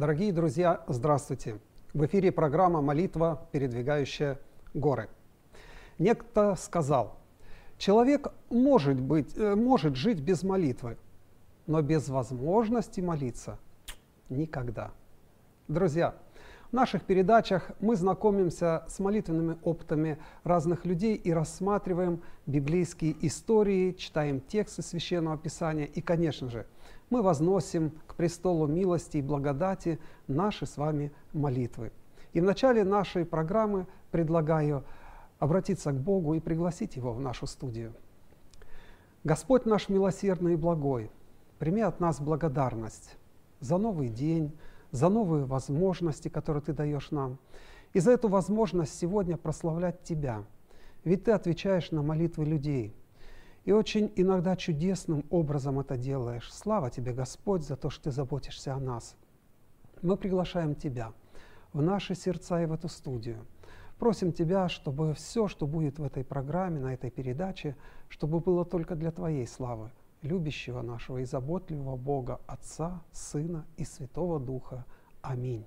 Дорогие друзья, здравствуйте! В эфире программа «Молитва, передвигающая горы». Некто сказал, человек может, быть, э, может жить без молитвы, но без возможности молиться никогда. Друзья, в наших передачах мы знакомимся с молитвенными опытами разных людей и рассматриваем библейские истории, читаем тексты Священного Писания и, конечно же, мы возносим к престолу милости и благодати наши с вами молитвы. И в начале нашей программы предлагаю обратиться к Богу и пригласить Его в нашу студию. Господь наш милосердный и благой, прими от нас благодарность за новый день, за новые возможности, которые Ты даешь нам, и за эту возможность сегодня прославлять Тебя. Ведь Ты отвечаешь на молитвы людей. И очень иногда чудесным образом это делаешь. Слава Тебе, Господь, за то, что Ты заботишься о нас. Мы приглашаем Тебя в наши сердца и в эту студию. Просим Тебя, чтобы все, что будет в этой программе, на этой передаче, чтобы было только для Твоей славы, любящего нашего и заботливого Бога, Отца, Сына и Святого Духа. Аминь.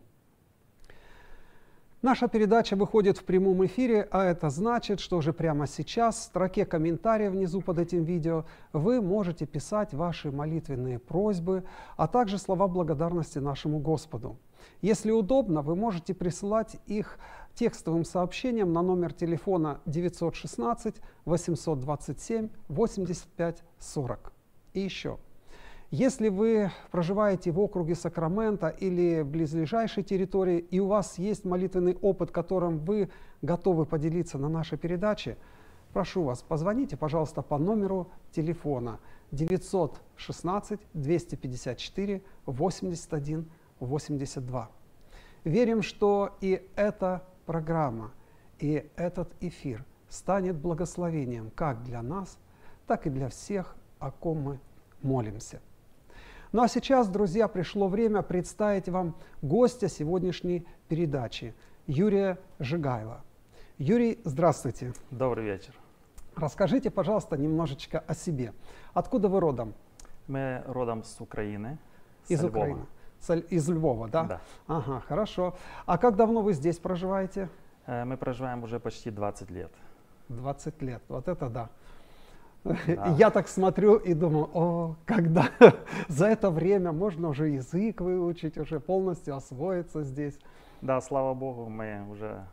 Наша передача выходит в прямом эфире, а это значит, что уже прямо сейчас в строке комментариев внизу под этим видео вы можете писать ваши молитвенные просьбы, а также слова благодарности нашему Господу. Если удобно, вы можете присылать их текстовым сообщением на номер телефона 916 827 85 40. И еще, если вы проживаете в округе Сакрамента или близлежащей территории, и у вас есть молитвенный опыт, которым вы готовы поделиться на нашей передаче, прошу вас, позвоните, пожалуйста, по номеру телефона 916 254 81 82. Верим, что и эта программа, и этот эфир станет благословением как для нас, так и для всех, о ком мы молимся. Ну а сейчас, друзья, пришло время представить вам гостя сегодняшней передачи, Юрия Жигайло. Юрий, здравствуйте. Добрый вечер. Расскажите, пожалуйста, немножечко о себе. Откуда вы родом? Мы родом с Украины. Из Львова. Украины. С, из Львова, да? Да. Ага, хорошо. А как давно вы здесь проживаете? Э, мы проживаем уже почти 20 лет. 20 лет, вот это да. Я так смотрю и думаю, о, когда за это время можно уже язык выучить, уже полностью освоиться здесь. Да, слава богу, мы уже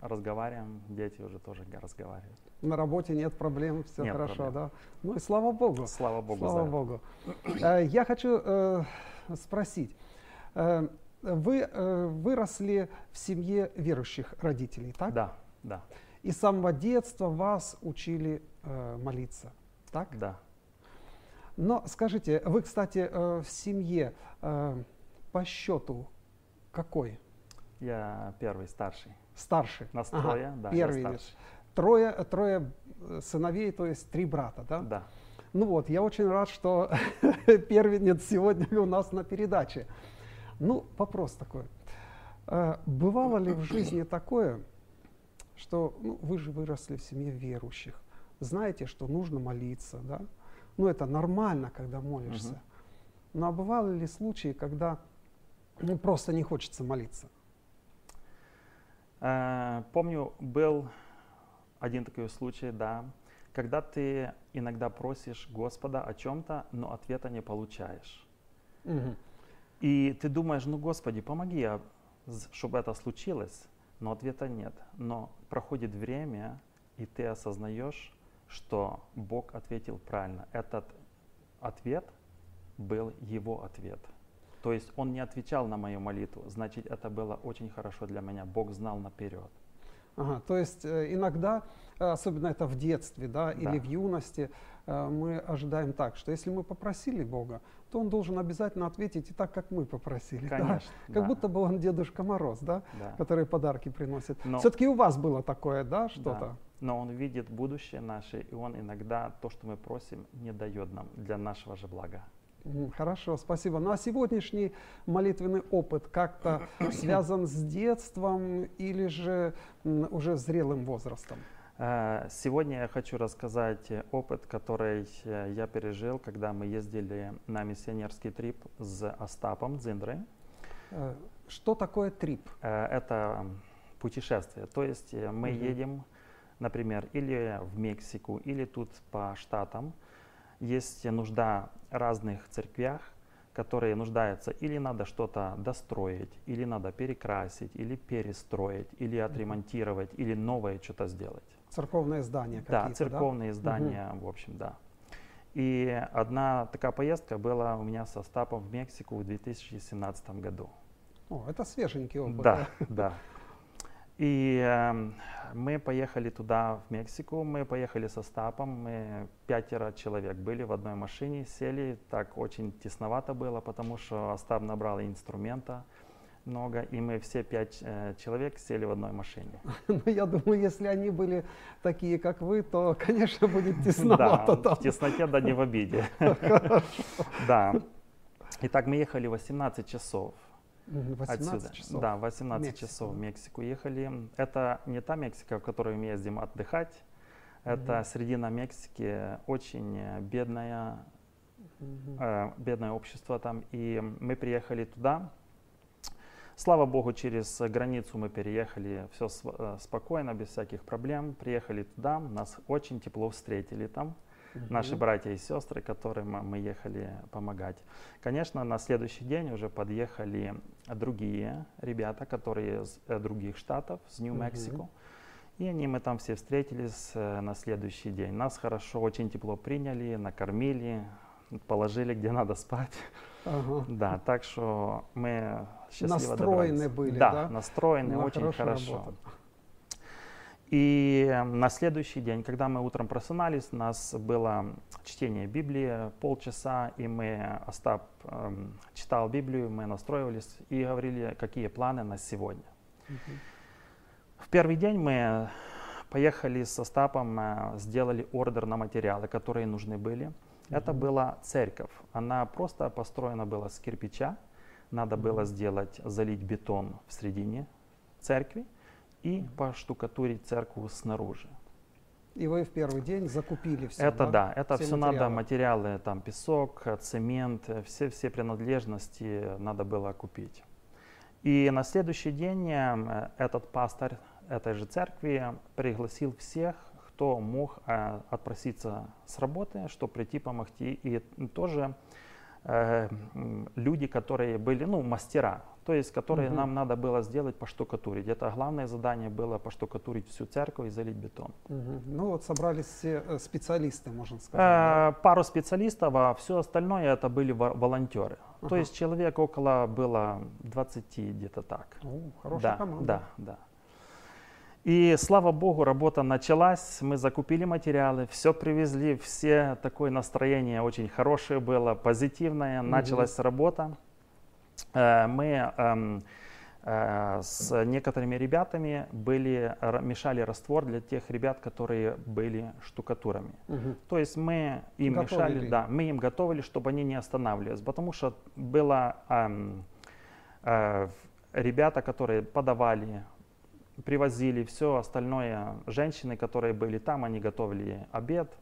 разговариваем, дети уже тоже разговаривают. На работе нет проблем, все нет хорошо, проблем. да? Ну и слава богу. Слава богу. Слава за... богу. Э, я хочу э, спросить. Э, вы выросли в семье верующих родителей, так? Да, да. И с самого детства вас учили э, молиться, так? Да. Но скажите, вы, кстати, э, в семье э, по счету какой? Я первый, старший. Старший. Нас ага, трое, да. Первый. Трое, трое э, сыновей, то есть три брата, да? Да. Ну вот, я очень рад, что первенец сегодня у нас на передаче. Ну, вопрос такой. Э, бывало ли в жизни такое, что ну, вы же выросли в семье верующих, знаете, что нужно молиться, да? Ну, это нормально, когда молишься. Угу. Но а бывали ли случаи, когда ну, просто не хочется молиться? Э, помню, был один такой случай, да, когда ты иногда просишь Господа о чем-то, но ответа не получаешь. Угу. И ты думаешь, ну, Господи, помоги, а, чтобы это случилось но ответа нет. Но проходит время, и ты осознаешь, что Бог ответил правильно. Этот ответ был его ответ. То есть он не отвечал на мою молитву, значит это было очень хорошо для меня. Бог знал наперед. Ага, то есть э, иногда, э, особенно это в детстве да, да. или в юности, э, мы ожидаем так, что если мы попросили Бога, то Он должен обязательно ответить и так, как мы попросили. Конечно. Да? Как да. будто бы Он Дедушка Мороз, да? Да. который подарки приносит. Но, Все-таки у вас было такое, да, что-то? Да. Но Он видит будущее наше, и Он иногда то, что мы просим, не дает нам для нашего же блага. Хорошо, спасибо. Ну а сегодняшний молитвенный опыт как-то связан с детством или же уже зрелым возрастом? Э, сегодня я хочу рассказать опыт, который э, я пережил, когда мы ездили на миссионерский трип с Остапом Дзиндрой. Э, что такое трип? Это путешествие. То есть мы угу. едем, например, или в Мексику, или тут по штатам. Есть нужда разных церквях, которые нуждаются или надо что-то достроить, или надо перекрасить, или перестроить, или отремонтировать, или новое что-то сделать. Церковные здания какие-то, Да, церковные да? здания, угу. в общем, да. И одна такая поездка была у меня со Стапом в Мексику в 2017 году. О, это свеженький опыт. Да, да. И э, мы поехали туда, в Мексику, мы поехали со Стапом, мы пятеро человек были в одной машине, сели, так очень тесновато было, потому что Остап набрал инструмента много, и мы все пять э, человек сели в одной машине. Ну, я думаю, если они были такие, как вы, то, конечно, будет тесновато да, в тесноте, да не в обиде. Да. Итак, мы ехали 18 часов. 18 отсюда. часов. Да, 18 Мексику. часов в Мексику ехали. Это не та Мексика, в которую мы ездим отдыхать. Это угу. середина Мексики, очень бедная, угу. э, бедное общество там. И мы приехали туда. Слава Богу, через границу мы переехали, все э, спокойно, без всяких проблем. Приехали туда, нас очень тепло встретили там угу. наши братья и сестры, которым мы ехали помогать. Конечно, на следующий день уже подъехали другие ребята, которые из э, других штатов, с Нью-Мексико. Угу. И они, мы там все встретились э, на следующий день. Нас хорошо, очень тепло приняли, накормили, положили, где надо спать. Ага. Да, так что мы счастливо Настроены добрались. были, да? Да, настроены На очень хорошо. Работа. И на следующий день, когда мы утром просыпались, у нас было чтение Библии полчаса, и мы, Остап э, читал Библию, мы настроились и говорили, какие планы на сегодня. Uh-huh. В первый день мы поехали с Остапом, э, сделали ордер на материалы, которые нужны были. Uh-huh. Это была церковь. Она просто построена была с кирпича. Надо uh-huh. было сделать, залить бетон в середине церкви и поштукатурить церковь снаружи. И вы в первый день закупили все, Это да, да это все, все надо, материалы, там песок, цемент, все, все принадлежности надо было купить. И на следующий день э, этот пастор этой же церкви пригласил всех, кто мог э, отпроситься с работы, чтобы прийти помогти. И тоже люди, которые были, ну, мастера, то есть которые угу. нам надо было сделать поштукатурить. Это главное задание было поштукатурить всю церковь и залить бетон. Угу. Ну вот собрались все э, специалисты, можно сказать. Э, да? Пару специалистов, а все остальное это были волонтеры. Ага. То есть человек около было 20 где-то так. О, хорошая да, команда. Да, да. И слава Богу, работа началась, мы закупили материалы, все привезли, все такое настроение очень хорошее было, позитивное, началась работа. Э, мы с некоторыми ребятами были, мешали раствор для тех ребят, которые были штукатурами. Угу. То есть мы им готовили. мешали, да, мы им готовили, чтобы они не останавливались, потому что было эм, э, ребята, которые подавали, привозили все остальное, женщины, которые были там, они готовили обед,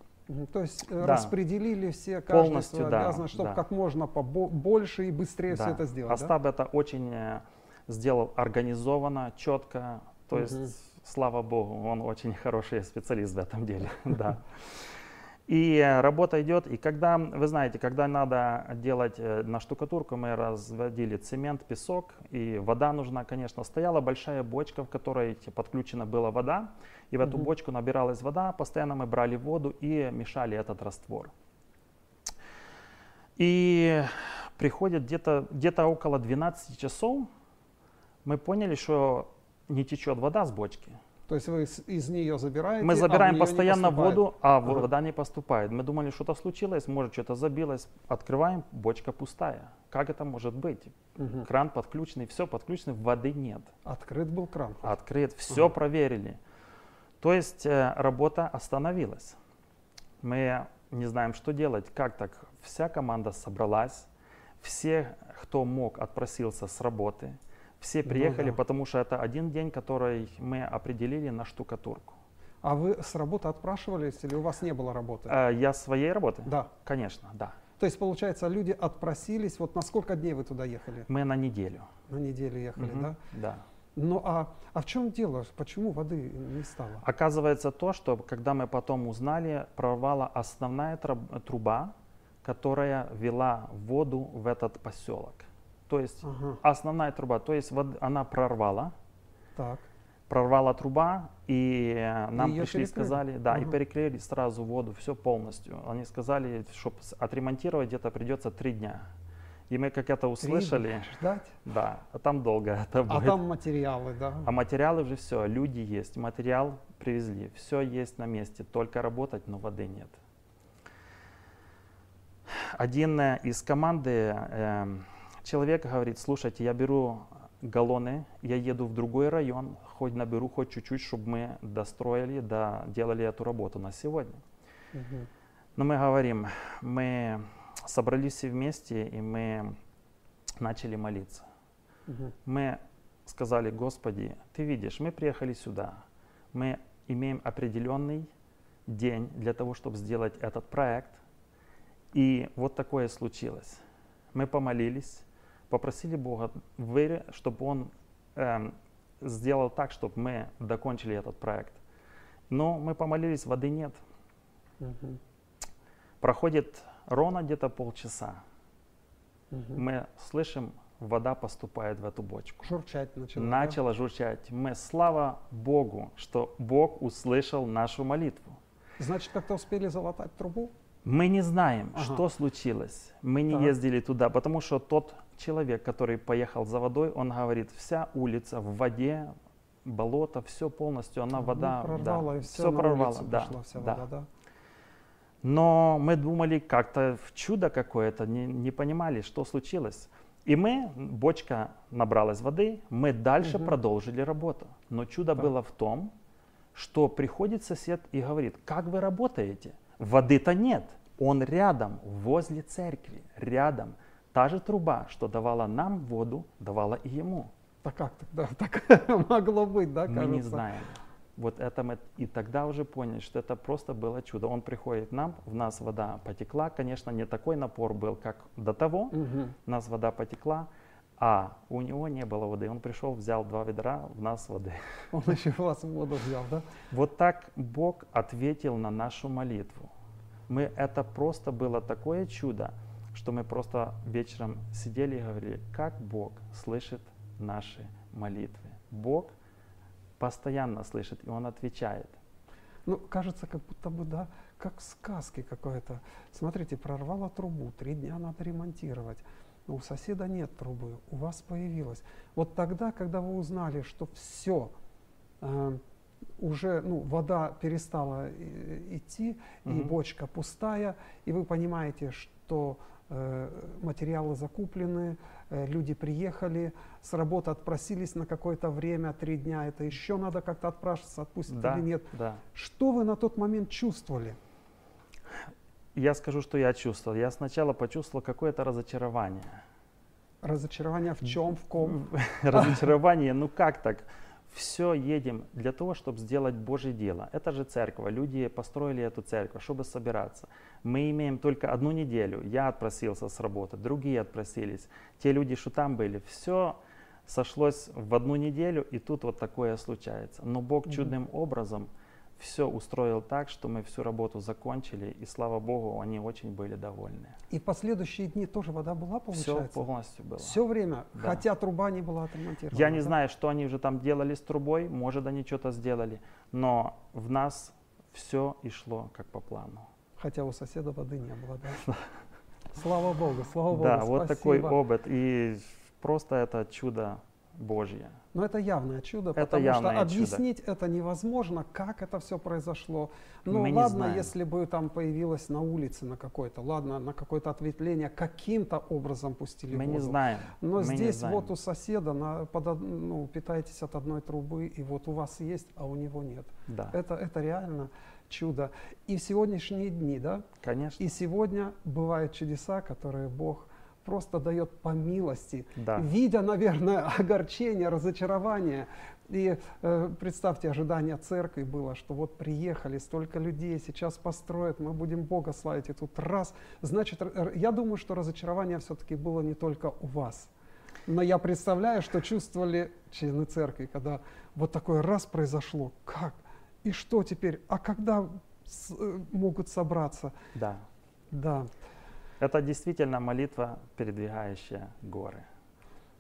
то есть э, да. распределили все, каждый Полностью, да, чтобы да. как можно побольше и быстрее да. все это сделать. Остап да? это очень э, сделал организованно, четко. То угу. есть, слава богу, он очень хороший специалист в этом деле. да. И работа идет, и когда, вы знаете, когда надо делать э, на штукатурку, мы разводили цемент, песок, и вода нужна, конечно. Стояла большая бочка, в которой подключена была вода, и в эту бочку набиралась вода, постоянно мы брали воду и мешали этот раствор. И приходит где-то где около 12 часов, мы поняли, что не течет вода с бочки. То есть вы из нее забираете? Мы забираем а постоянно воду, а ага. вода не поступает. Мы думали, что-то случилось, может что-то забилось. Открываем, бочка пустая. Как это может быть? Угу. Кран подключенный, все подключено, воды нет. Открыт был кран? Открыт, все ага. проверили. То есть э, работа остановилась. Мы не знаем, что делать, как так. Вся команда собралась, все, кто мог, отпросился с работы. Все ну приехали, ну, да. потому что это один день, который мы определили на штукатурку. А вы с работы отпрашивались или у вас не было работы? Э, я своей работы? Да. Конечно, да. То есть, получается, люди отпросились. Вот на сколько дней вы туда ехали? Мы на неделю. На неделю ехали, Мгм. да? Да. Ну а, а в чем дело? Почему воды не стало? Оказывается то, что когда мы потом узнали, прорвала основная труб- труба, которая вела воду в этот поселок. То есть Ага, основная труба, то есть вод- она прорвала, так. прорвала труба, и э, нам её пришли и сказали, да, и Ага. перекрыли сразу воду, все полностью. Они сказали, чтобы отремонтировать где-то придется три дня. И мы как это услышали, дня Ждать? да, а там долго это А будет. там материалы, да? А материалы уже все, люди есть, материал привезли, все есть на месте, только работать, но воды нет. Один э, из команды эм, человек говорит, слушайте, я беру галлоны, я еду в другой район, хоть наберу хоть чуть-чуть, чтобы мы достроили, доделали эту работу на сегодня. Но мы говорим, мы собрались все вместе, и мы начали молиться. Мы сказали, Господи, Ты видишь, мы приехали сюда, мы имеем определенный день для того, чтобы сделать этот проект. И вот такое случилось. Мы помолились, попросили Бога, чтобы Он эм, сделал так, чтобы мы докончили этот проект. Но мы помолились, воды нет. Мгм. Проходит ровно где-то полчаса. Мгм. Мы слышим, вода поступает в эту бочку. Журчать начало. да? начало журчать. Мы, слава Богу, что Бог услышал нашу молитву. Значит, как-то успели залатать трубу? Мы не знаем, Ага. что случилось. Мы не Так. ездили туда, потому что тот человек, который поехал за водой, он говорит, вся улица в воде, болото, все полностью, она Ну, вода, прорвало, да, и все на прорвало, да, пошла вся да. вода, да? Но мы думали как-то в чудо какое-то, не, не понимали, что случилось. И мы, бочка набралась воды, мы дальше Мгм. продолжили работу. Но чудо Так. было в том, что приходит сосед и говорит, как вы работаете? Воды-то нет. Он рядом, возле церкви, рядом. Та же труба, что давала нам воду, давала и ему. Так как тогда так могло быть, да, Мы кажется? не знаем. Вот это мы и тогда уже поняли, что это просто было чудо. Он приходит нам, в нас вода потекла. Конечно, не такой напор был, как до того. Мгм. У нас вода потекла, а у него не было воды. Он пришел, взял два ведра, в нас воды. Он еще вас в воду взял, да? Вот так Бог ответил на нашу молитву. Мы, это просто было такое чудо, что мы просто вечером сидели и говорили, как Бог слышит наши молитвы. Бог постоянно слышит, и Он отвечает. Ну, кажется, как будто бы, да, как в сказке какой-то. Смотрите, прорвало трубу, три дня надо ремонтировать. Но у соседа нет трубы, у вас появилась. Вот тогда, когда вы узнали, что все, уже ну, вода перестала э, идти, и Мгм. бочка пустая, и вы понимаете, что э, материалы закуплены, э, люди приехали, с работы отпросились на какое-то время, три дня, это еще надо как-то отпрашиваться, отпустить Да, или нет. да. Что вы на тот момент чувствовали? Я скажу, что я чувствовал. Я сначала почувствовал какое-то разочарование. Разочарование в чем, в ком? Разочарование, ну как так? Все едем для того, чтобы сделать Божье дело. Это же церковь. Люди построили эту церковь, чтобы собираться. Мы имеем только одну неделю. Я отпросился с работы, другие отпросились. Те люди, что там были, все сошлось в одну неделю, и тут вот такое случается. Но Бог чудным образом все устроил так, что мы всю работу закончили, и слава Богу, они очень были довольны. И в последующие дни тоже вода была, Все получается? полностью было. Все время, Да. хотя труба не была отремонтирована. Я не да? знаю, что они уже там делали с трубой, может, они что-то сделали, но в нас все и шло как по плану. Хотя у соседа воды не было, да? Слава Богу, слава Богу. да, вот такой опыт, и просто это чудо Божье. Но это явное чудо, Это потому явное что чудо. объяснить это невозможно, как это все произошло. Ну Мы ладно, если бы там появилось на улице на какой-то, ладно, на какое-то ответвление, каким-то образом пустили Мы воду. не знаем. Но мы здесь знаем. вот у соседа на, под од- ну, питаетесь от одной трубы, и вот у вас есть, а у него нет. Да, Это, это реально чудо. И в сегодняшние дни, да, конечно. и сегодня бывают чудеса, которые Бог просто дает по милости, Да. видя, наверное, огорчение, разочарование. И э, представьте, ожидание церкви было, что вот приехали столько людей, сейчас построят, мы будем Бога славить, и тут раз. Значит, я думаю, что разочарование все-таки было не только у вас. Но я представляю, что чувствовали члены церкви, когда вот такой раз произошло. Как? И что теперь? А когда с- э, могут собраться? Да. Да, Это действительно молитва, передвигающая горы.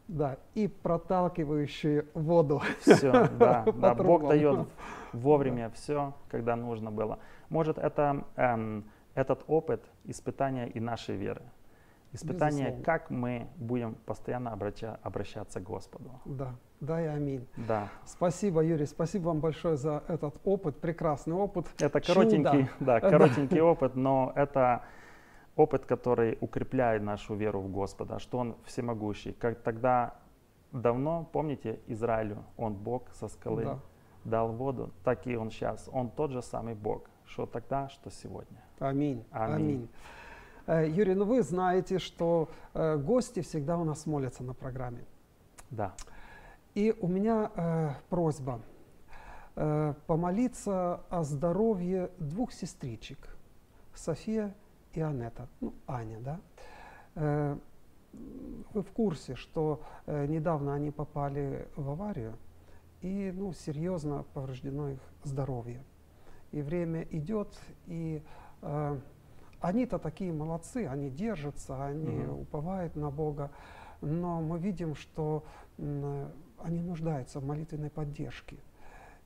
да. И проталкивающие воду. Все, да, да. Бог дает вовремя все, когда нужно было. Может, это эм, этот опыт испытания и нашей веры. Испытание, Безусловно. как мы будем постоянно обраща- обращаться к Господу. Да, да и аминь. Да. Спасибо, Юрий, спасибо вам большое за этот опыт, прекрасный опыт. Это Чудо. коротенький, да, Да. коротенький опыт, но это опыт, который укрепляет нашу веру в Господа, что Он всемогущий. Как тогда давно, помните, Израилю, Он Бог со скалы Да. дал воду, так и Он сейчас. Он тот же самый Бог, что тогда, что сегодня. Аминь. Аминь. Аминь. Э, Юрий, ну вы знаете, что э, гости всегда у нас молятся на программе. Да, И у меня э, просьба э, помолиться о здоровье двух сестричек, София и Анетта, ну, Аня, да. Э, вы в курсе, что э, недавно они попали в аварию, и ну, серьезно повреждено их здоровье. И время идет, и э, они-то такие молодцы, они держатся, они Мгм. уповают на Бога, но мы видим, что э, они нуждаются в молитвенной поддержке.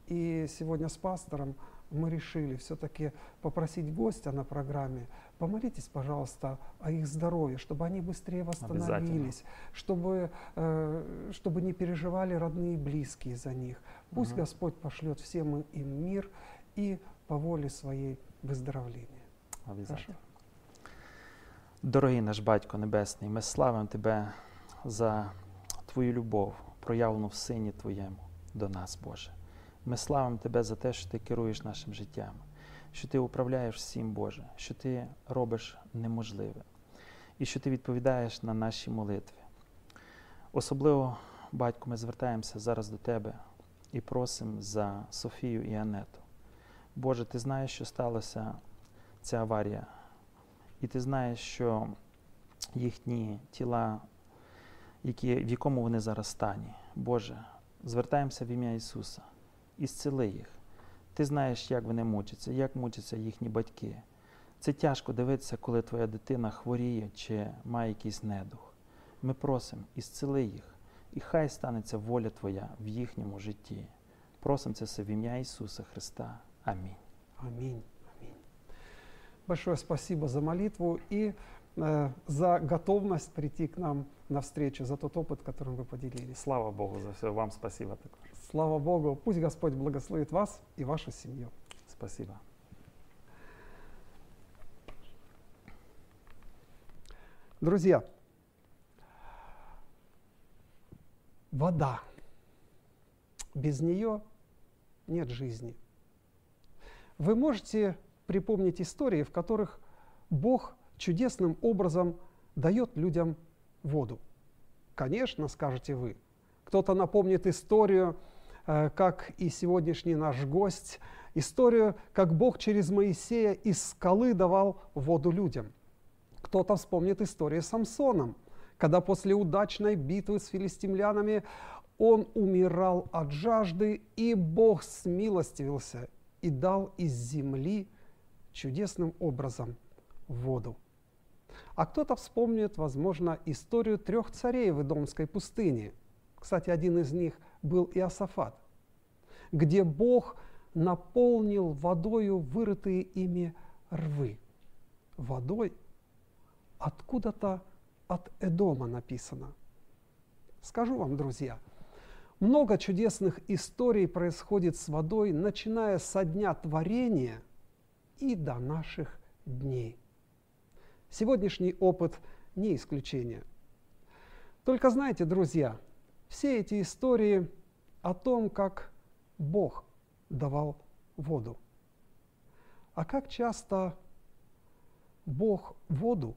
И сегодня с пастором мы решили все-таки попросить гостя на программе, помолитесь, пожалуйста, о их здоровье, чтобы они быстрее восстановились, чтобы, э, чтобы не переживали родные и близкие за них. Пусть Мгм. Господь пошлет всем им мир и по воле своей выздоровление. обов'язково. Дорогий наш Батько Небесний, ми славимо Тебе за Твою любов, проявлену в Сині Твоєму до нас, Боже. Ми славимо Тебе за те, що Ти керуєш нашим життям, що Ти управляєш всім, Боже, що Ти робиш неможливе і що Ти відповідаєш на наші молитви. Особливо, Батько, ми звертаємося зараз до Тебе і просимо за Софію і Анету. Боже, Ти знаєш, що сталося ця аварія. І ти знаєш, що їхні тіла, які, в якому вони зараз стані. Боже, звертаємося в ім'я Ісуса і зціли їх. Ти знаєш, як вони мучаться, як мучаться їхні батьки. Це тяжко дивитися, коли твоя дитина хворіє чи має якийсь недух. Ми просимо, ісцели їх, і хай станеться воля Твоя в їхньому житті. Просимо це все в ім'я Ісуса Христа. Амінь. Аминь. Аминь. Большое спасибо за молитву и э, за готовность прийти к нам на встречу, за тот опыт, которым вы поделились. Слава Богу за все. Вам спасибо також. Слава Богу. Пусть Господь благословит вас и вашу семью. Спасибо. Друзья, вода. Без нее нет жизни. Вы можете припомнить истории, в которых Бог чудесным образом дает людям воду. Конечно, скажете вы. Кто-то напомнит историю, как и сегодняшний наш гость, историю, как Бог через Моисея из скалы давал воду людям. Кто-то вспомнит историю с Самсоном, когда после удачной битвы с филистимлянами он умирал от жажды, и Бог смилостивился и дал из земли чудесным образом воду. А кто-то вспомнит, возможно, историю трех царей в Идомской пустыне. Кстати, один из них был Иосафат, где Бог наполнил водою вырытые ими рвы. Водой откуда-то от Эдома написано. Скажу вам, друзья, много чудесных историй происходит с водой, начиная со дня творения и до наших дней. Сегодняшний опыт не исключение. Только знаете, друзья, все эти истории о том, как Бог давал воду. А как часто Бог воду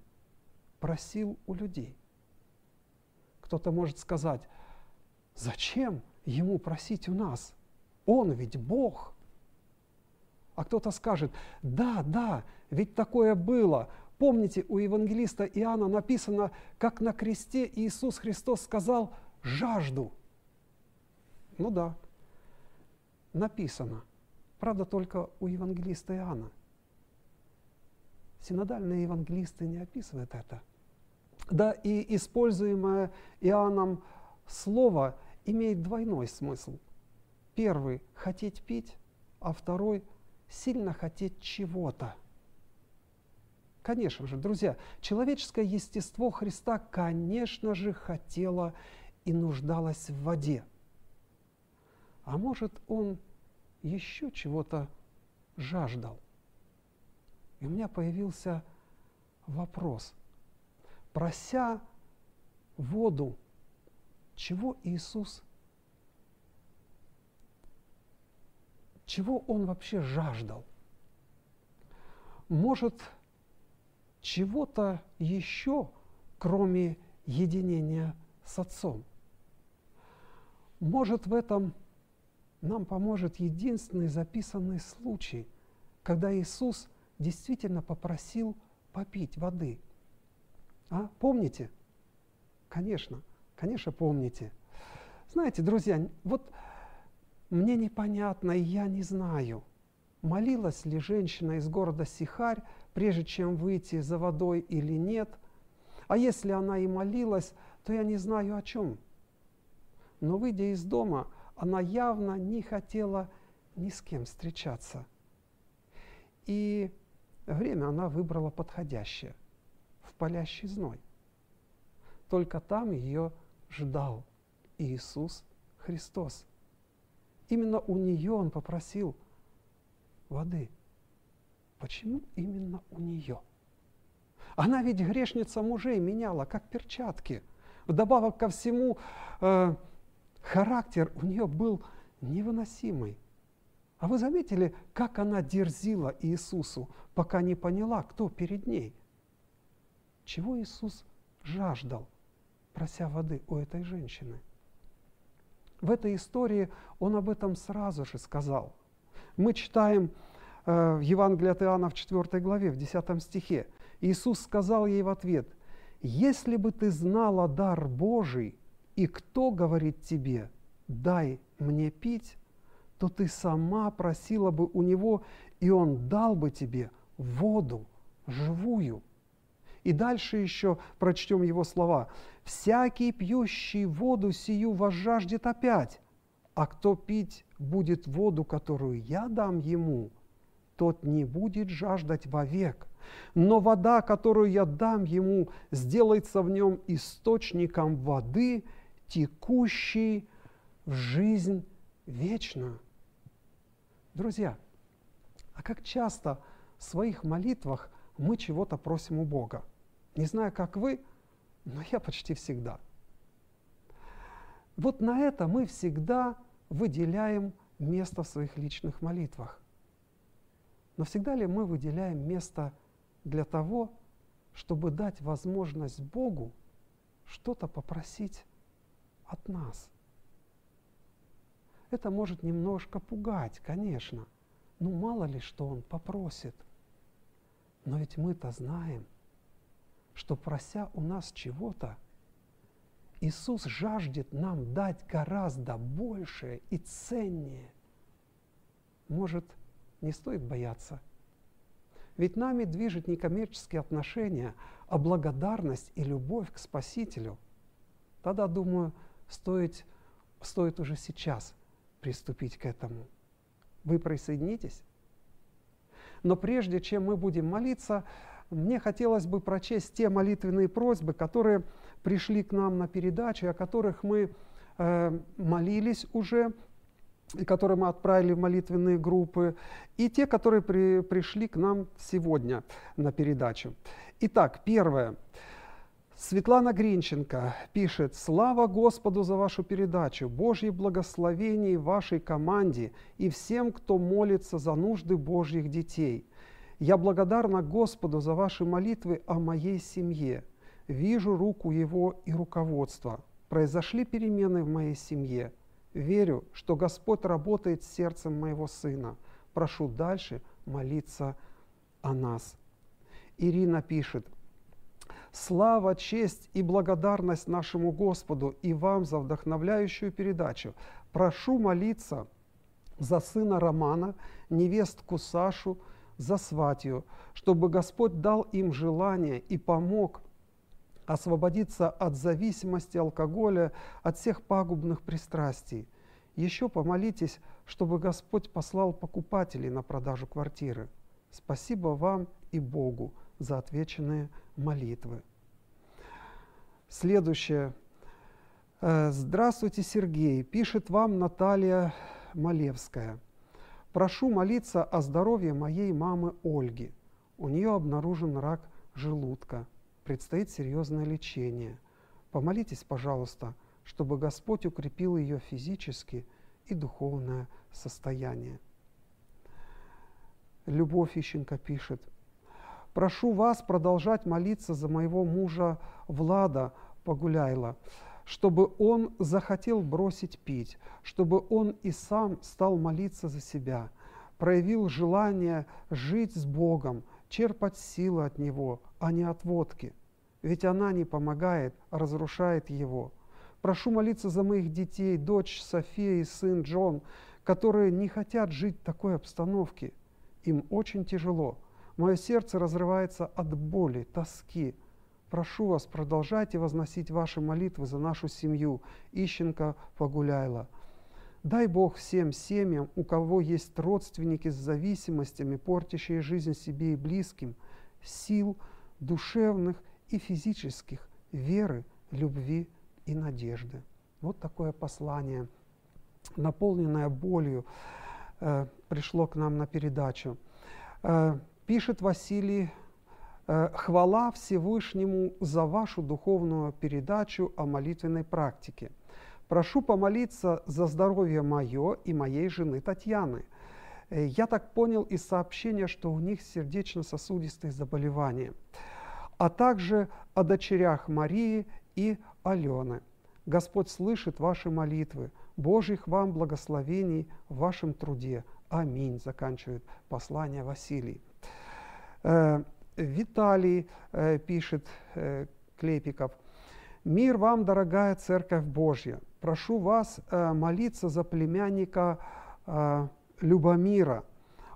просил у людей? Кто-то может сказать, зачем ему просить у нас? Он ведь Бог. А кто-то скажет, да, да, ведь такое было. Помните, у евангелиста Иоанна написано, как на кресте Иисус Христос сказал «жажду». Ну да, написано. Правда, только у евангелиста Иоанна. Синодальные евангелисты не описывают это. Да и используемое Иоанном слово имеет двойной смысл. Первый – хотеть пить, а второй – сильно хотеть чего-то. Конечно же, друзья, человеческое естество Христа, конечно же, хотело и нуждалось в воде. А может, он еще чего-то жаждал. И у меня появился вопрос. Прося воду, чего Иисус, чего Он вообще жаждал? Может, чего-то еще, кроме единения с Отцом? Может, в этом нам поможет единственный записанный случай, когда Иисус действительно попросил попить воды. А? Помните? Конечно, конечно, помните. Знаете, друзья, вот мне непонятно, и я не знаю, молилась ли женщина из города Сихарь, прежде чем выйти за водой или нет. А если она и молилась, то я не знаю о чем. Но выйдя из дома, она явно не хотела ни с кем встречаться. И время она выбрала подходящее, в палящий зной. Только там ее ждал Иисус Христос. Именно у нее он попросил воды. Почему именно у нее? Она ведь грешница мужей меняла, как перчатки. Вдобавок ко всему, э, характер у нее был невыносимый. А вы заметили, как она дерзила Иисусу, пока не поняла, кто перед ней? Чего Иисус жаждал, прося воды у этой женщины? В этой истории он об этом сразу же сказал. Мы читаем э, в Евангелии от Иоанна в 4 главе, в 10 стихе. Иисус сказал ей в ответ, «Если бы ты знала дар Божий, и кто говорит тебе, дай мне пить, то ты сама просила бы у него, и он дал бы тебе воду живую. И дальше еще прочтем его слова. «Всякий, пьющий воду сию, возжаждет опять, а кто пить будет воду, которую я дам ему, тот не будет жаждать вовек. Но вода, которую я дам ему, сделается в нем источником воды, текущей в жизнь вечную». Друзья, а как часто в своих молитвах мы чего-то просим у Бога? Не знаю, как вы, но я почти всегда. Вот на это мы всегда выделяем место в своих личных молитвах. Но всегда ли мы выделяем место для того, чтобы дать возможность Богу что-то попросить от нас? Это может немножко пугать, конечно. Ну, мало ли, что он попросит. Но ведь мы-то знаем, что прося у нас чего-то, Иисус жаждет нам дать гораздо большее и ценнее. Может, не стоит бояться. Ведь нами движет не коммерческие отношения, а благодарность и любовь к Спасителю. Тогда, думаю, стоит, стоит уже сейчас – приступить к этому. Вы присоединитесь? Но прежде чем мы будем молиться, мне хотелось бы прочесть те молитвенные просьбы, которые пришли к нам на передачу, о которых мы э, молились уже, и которые мы отправили в молитвенные группы, и те, которые при, пришли к нам сегодня на передачу. Итак, первое. Светлана Гринченко пишет, «Слава Господу за вашу передачу, Божьи благословений вашей команде и всем, кто молится за нужды Божьих детей. Я благодарна Господу за ваши молитвы о моей семье. Вижу руку Его и руководство. произошли перемены в моей семье. Верю, что Господь работает с сердцем моего сына. Прошу дальше молиться о нас. Ирина пишет, Слава, честь и благодарность нашему Господу и вам за вдохновляющую передачу. Прошу молиться за сына Романа, невестку Сашу, за сватью, чтобы Господь дал им желание и помог освободиться от зависимости алкоголя, от всех пагубных пристрастий. Еще помолитесь, чтобы Господь послал покупателей на продажу квартиры. Спасибо вам и Богу за отвеченные молитвы. Следующее. Э, Здравствуйте, Сергей. Пишет вам Наталья Малевская. Прошу молиться о здоровье моей мамы Ольги. У нее обнаружен рак желудка. Предстоит серьезное лечение. Помолитесь, пожалуйста, чтобы Господь укрепил ее физически и духовное состояние. Любовь Ищенко пишет. Прошу вас продолжать молиться за моего мужа Влада Погуляйла чтобы он захотел бросить пить, чтобы он и сам стал молиться за себя, проявил желание жить с Богом, черпать силы от Него, а не от водки. Ведь она не помогает, а разрушает его. Прошу молиться за моих детей, дочь София и сын Джон, которые не хотят жить в такой обстановке. Им очень тяжело. Мое сердце разрывается от боли, тоски, Прошу вас, продолжайте возносить ваши молитвы за нашу семью. Ищенко Погуляйла. Дай Бог всем семьям, у кого есть родственники с зависимостями, портящие жизнь себе и близким, сил душевных и физических, веры, любви и надежды. Вот такое послание, наполненное болью, э, пришло к нам на передачу. Э, пишет Василий Э, хвала Всевышнему за вашу духовную передачу о молитвенной практике. Прошу помолиться за здоровье мое и моей жены Татьяны. Э, я так понял из сообщения, что у них сердечно-сосудистые заболевания, а также о дочерях Марии и Алены. Господь слышит ваши молитвы. Божьих вам благословений в вашем труде. Аминь, заканчивает послание Василий. Виталий пишет Клепиков. «Мир вам, дорогая Церковь Божья! Прошу вас э, молиться за племянника э, Любомира.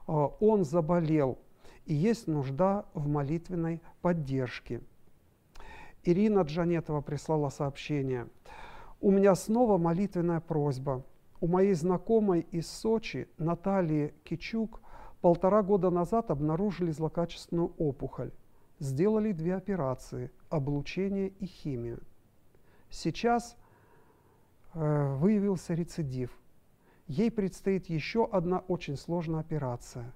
Э, он заболел, и есть нужда в молитвенной поддержке». Ирина Джанетова прислала сообщение. «У меня снова молитвенная просьба. У моей знакомой из Сочи Натальи Кичук – Полтора года назад обнаружили злокачественную опухоль. Сделали две операции – облучение и химию. Сейчас э, выявился рецидив. Ей предстоит еще одна очень сложная операция.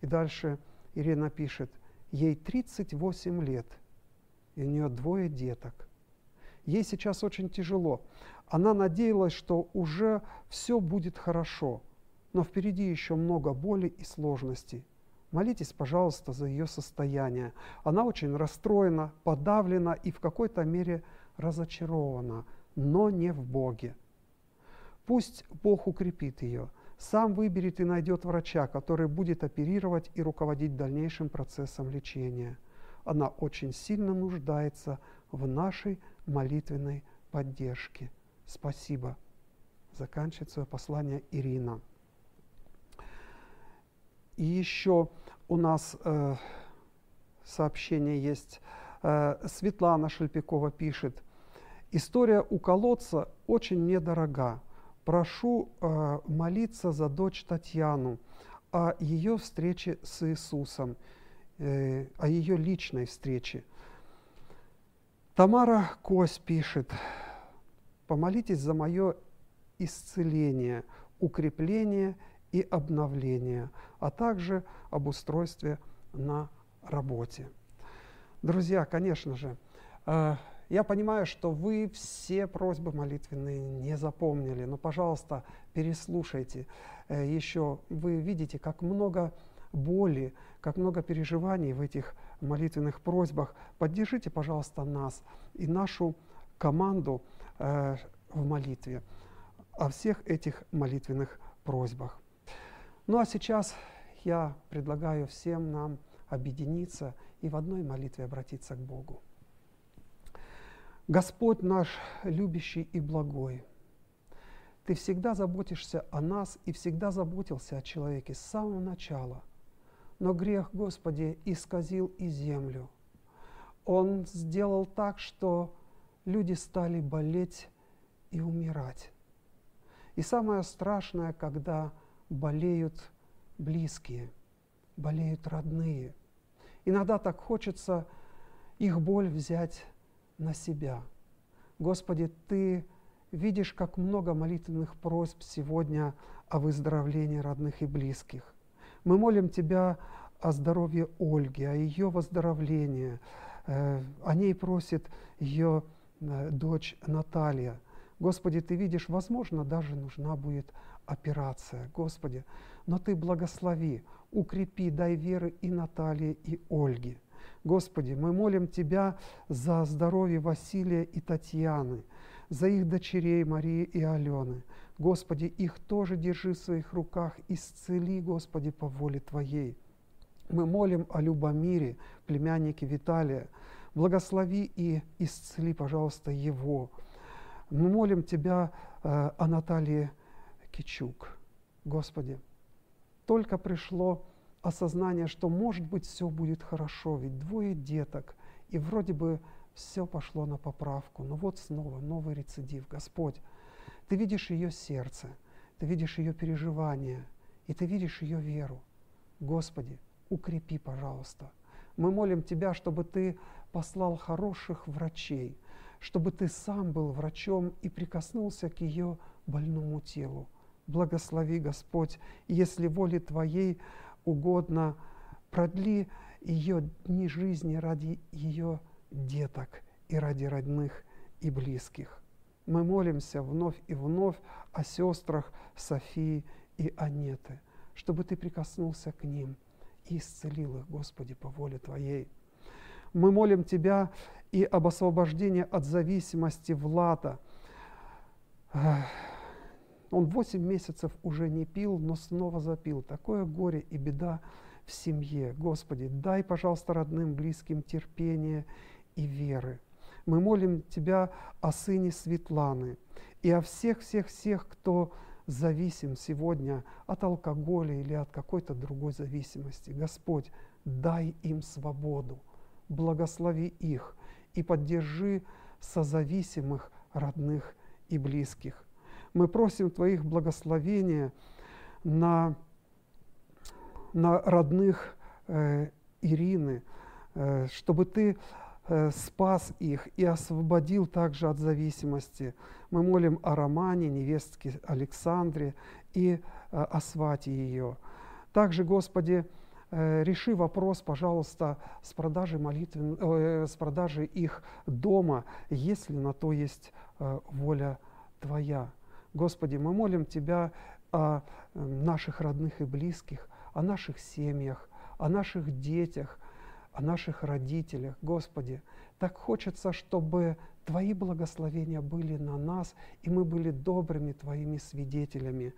И дальше Ирина пишет, ей 38 лет, и у нее двое деток. Ей сейчас очень тяжело. Она надеялась, что уже все будет хорошо – но впереди еще много боли и сложностей. Молитесь, пожалуйста, за ее состояние. Она очень расстроена, подавлена и в какой-то мере разочарована, но не в Боге. Пусть Бог укрепит ее, сам выберет и найдет врача, который будет оперировать и руководить дальнейшим процессом лечения. Она очень сильно нуждается в нашей молитвенной поддержке. Спасибо. Заканчивает свое послание Ирина. И еще у нас э, сообщение есть. Э, Светлана Шельпикова пишет. История у колодца очень недорога. Прошу э, молиться за дочь Татьяну о ее встрече с Иисусом, э, о ее личной встрече. Тамара Кось пишет, помолитесь за мое исцеление, укрепление и обновления, а также об устройстве на работе. Друзья, конечно же, э, я понимаю, что вы все просьбы молитвенные не запомнили, но, пожалуйста, переслушайте э, еще. Вы видите, как много боли, как много переживаний в этих молитвенных просьбах. Поддержите, пожалуйста, нас и нашу команду э, в молитве о всех этих молитвенных просьбах. Ну а сейчас я предлагаю всем нам объединиться и в одной молитве обратиться к Богу. Господь наш любящий и благой, Ты всегда заботишься о нас и всегда заботился о человеке с самого начала. Но грех, Господи, исказил и землю. Он сделал так, что люди стали болеть и умирать. И самое страшное, когда болеют близкие, болеют родные. Иногда так хочется их боль взять на себя. Господи, Ты видишь, как много молитвенных просьб сегодня о выздоровлении родных и близких. Мы молим Тебя о здоровье Ольги, о ее выздоровлении. Э, о ней просит ее э, дочь Наталья. Господи, Ты видишь, возможно, даже нужна будет операция. Господи, но Ты благослови, укрепи, дай веры и Наталье, и Ольге. Господи, мы молим Тебя за здоровье Василия и Татьяны, за их дочерей Марии и Алены. Господи, их тоже держи в своих руках, исцели, Господи, по воле Твоей. Мы молим о Любомире, племяннике Виталия. Благослови и исцели, пожалуйста, его. Мы молим Тебя э, о Наталье Кичук. Господи, только пришло осознание, что, может быть, все будет хорошо, ведь двое деток, и вроде бы все пошло на поправку, но вот снова новый рецидив. Господь, Ты видишь ее сердце, Ты видишь ее переживания, и Ты видишь ее веру. Господи, укрепи, пожалуйста. Мы молим Тебя, чтобы Ты послал хороших врачей, чтобы Ты сам был врачом и прикоснулся к ее больному телу. Благослови, Господь, если воле Твоей угодно, продли ее дни жизни ради ее деток и ради родных и близких. Мы молимся вновь и вновь о сестрах Софии и Анеты, чтобы Ты прикоснулся к ним и исцелил их, Господи, по воле Твоей. Мы молим Тебя и об освобождении от зависимости Влада. Он 8 месяцев уже не пил, но снова запил. Такое горе и беда в семье. Господи, дай, пожалуйста, родным, близким терпение и веры. Мы молим Тебя о сыне Светланы и о всех-всех-всех, кто зависим сегодня от алкоголя или от какой-то другой зависимости. Господь, дай им свободу, благослови их и поддержи созависимых родных и близких. Мы просим Твоих благословения на, на родных э, Ирины, э, чтобы Ты э, спас их и освободил также от зависимости. Мы молим о Романе, невестке Александре и э, о свате ее. Также, Господи, э, реши вопрос, пожалуйста, с продажей, молитвен, э, с продажей их дома, если на то есть э, воля Твоя. Господи, мы молим Тебя о наших родных и близких, о наших семьях, о наших детях, о наших родителях. Господи, так хочется, чтобы Твои благословения были на нас, и мы были добрыми Твоими свидетелями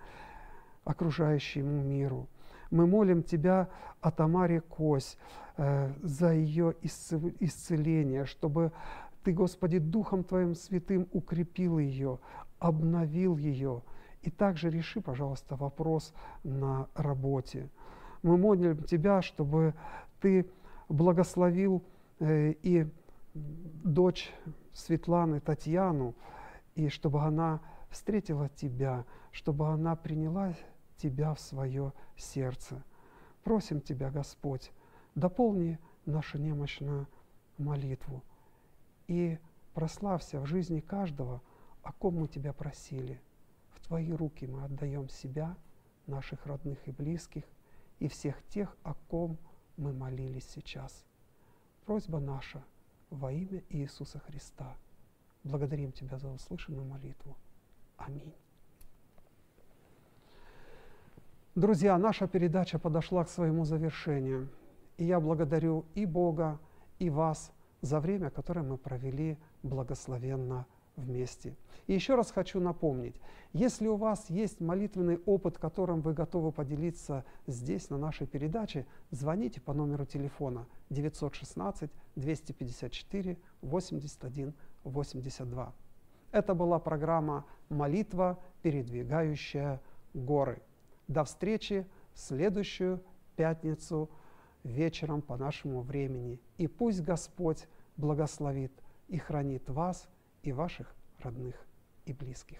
окружающему миру. Мы молим Тебя о Тамаре Кось э, за ее исцеление, чтобы Ты, Господи, Духом Твоим Святым укрепил ее, обновил ее. И также реши, пожалуйста, вопрос на работе. Мы молим Тебя, чтобы Ты благословил э, и дочь Светланы, Татьяну, и чтобы она встретила Тебя, чтобы она приняла Тебя в свое сердце. Просим Тебя, Господь, дополни нашу немощную молитву и прославься в жизни каждого – о ком мы Тебя просили. В Твои руки мы отдаем себя, наших родных и близких, и всех тех, о ком мы молились сейчас. Просьба наша во имя Иисуса Христа. Благодарим Тебя за услышанную молитву. Аминь. Друзья, наша передача подошла к своему завершению. И я благодарю и Бога, и вас за время, которое мы провели благословенно вместе. И еще раз хочу напомнить, если у вас есть молитвенный опыт, которым вы готовы поделиться здесь, на нашей передаче, звоните по номеру телефона 916 254 81 82. Это была программа «Молитва, передвигающая горы». До встречи в следующую пятницу вечером по нашему времени. И пусть Господь благословит и хранит вас и ваших родных и близких.